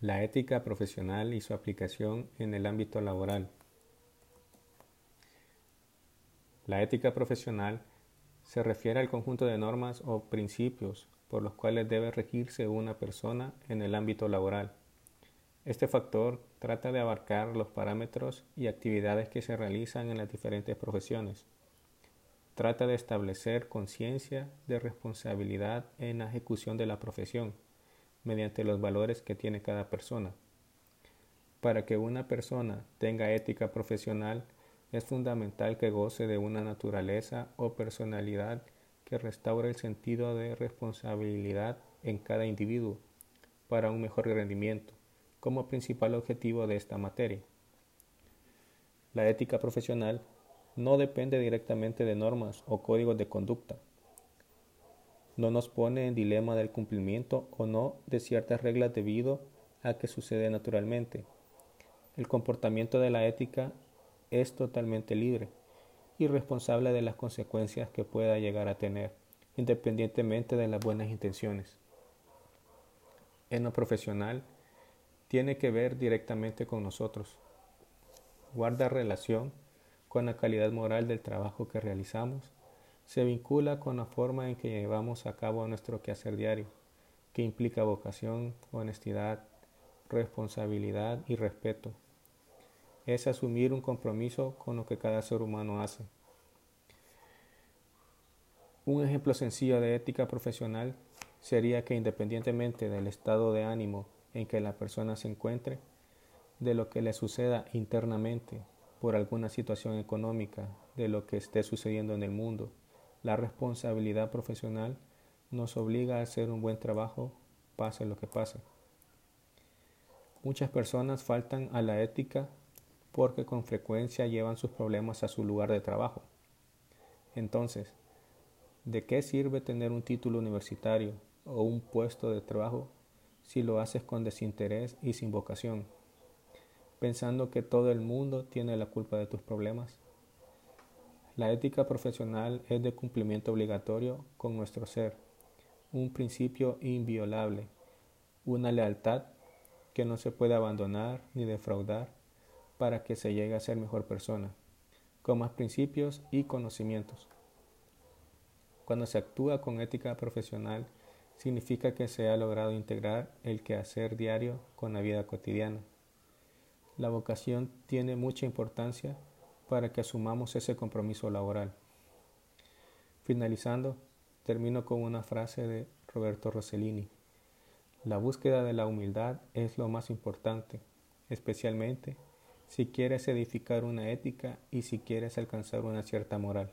La ética profesional y su aplicación en el ámbito laboral. La ética profesional se refiere al conjunto de normas o principios por los cuales debe regirse una persona en el ámbito laboral. Este factor trata de abarcar los parámetros y actividades que se realizan en las diferentes profesiones. Trata de establecer conciencia de responsabilidad en la ejecución de la profesión mediante los valores que tiene cada persona. Para que una persona tenga ética profesional, es fundamental que goce de una naturaleza o personalidad que restaure el sentido de responsabilidad en cada individuo para un mejor rendimiento, como principal objetivo de esta materia. La ética profesional no depende directamente de normas o códigos de conducta, no nos pone en dilema del cumplimiento o no de ciertas reglas debido a que sucede naturalmente. El comportamiento de la ética es totalmente libre y responsable de las consecuencias que pueda llegar a tener, independientemente de las buenas intenciones. En lo profesional, tiene que ver directamente con nosotros. Guarda relación con la calidad moral del trabajo que realizamos se vincula con la forma en que llevamos a cabo nuestro quehacer diario, que implica vocación, honestidad, responsabilidad y respeto. Es asumir un compromiso con lo que cada ser humano hace. Un ejemplo sencillo de ética profesional sería que independientemente del estado de ánimo en que la persona se encuentre, de lo que le suceda internamente por alguna situación económica, de lo que esté sucediendo en el mundo, la responsabilidad profesional nos obliga a hacer un buen trabajo, pase lo que pase. Muchas personas faltan a la ética porque con frecuencia llevan sus problemas a su lugar de trabajo. Entonces, ¿de qué sirve tener un título universitario o un puesto de trabajo si lo haces con desinterés y sin vocación, pensando que todo el mundo tiene la culpa de tus problemas? La ética profesional es de cumplimiento obligatorio con nuestro ser, un principio inviolable, una lealtad que no se puede abandonar ni defraudar para que se llegue a ser mejor persona, con más principios y conocimientos. Cuando se actúa con ética profesional, significa que se ha logrado integrar el quehacer diario con la vida cotidiana. La vocación tiene mucha importancia para que asumamos ese compromiso laboral. Finalizando, termino con una frase de Roberto Rossellini. La búsqueda de la humildad es lo más importante, especialmente si quieres edificar una ética y si quieres alcanzar una cierta moral.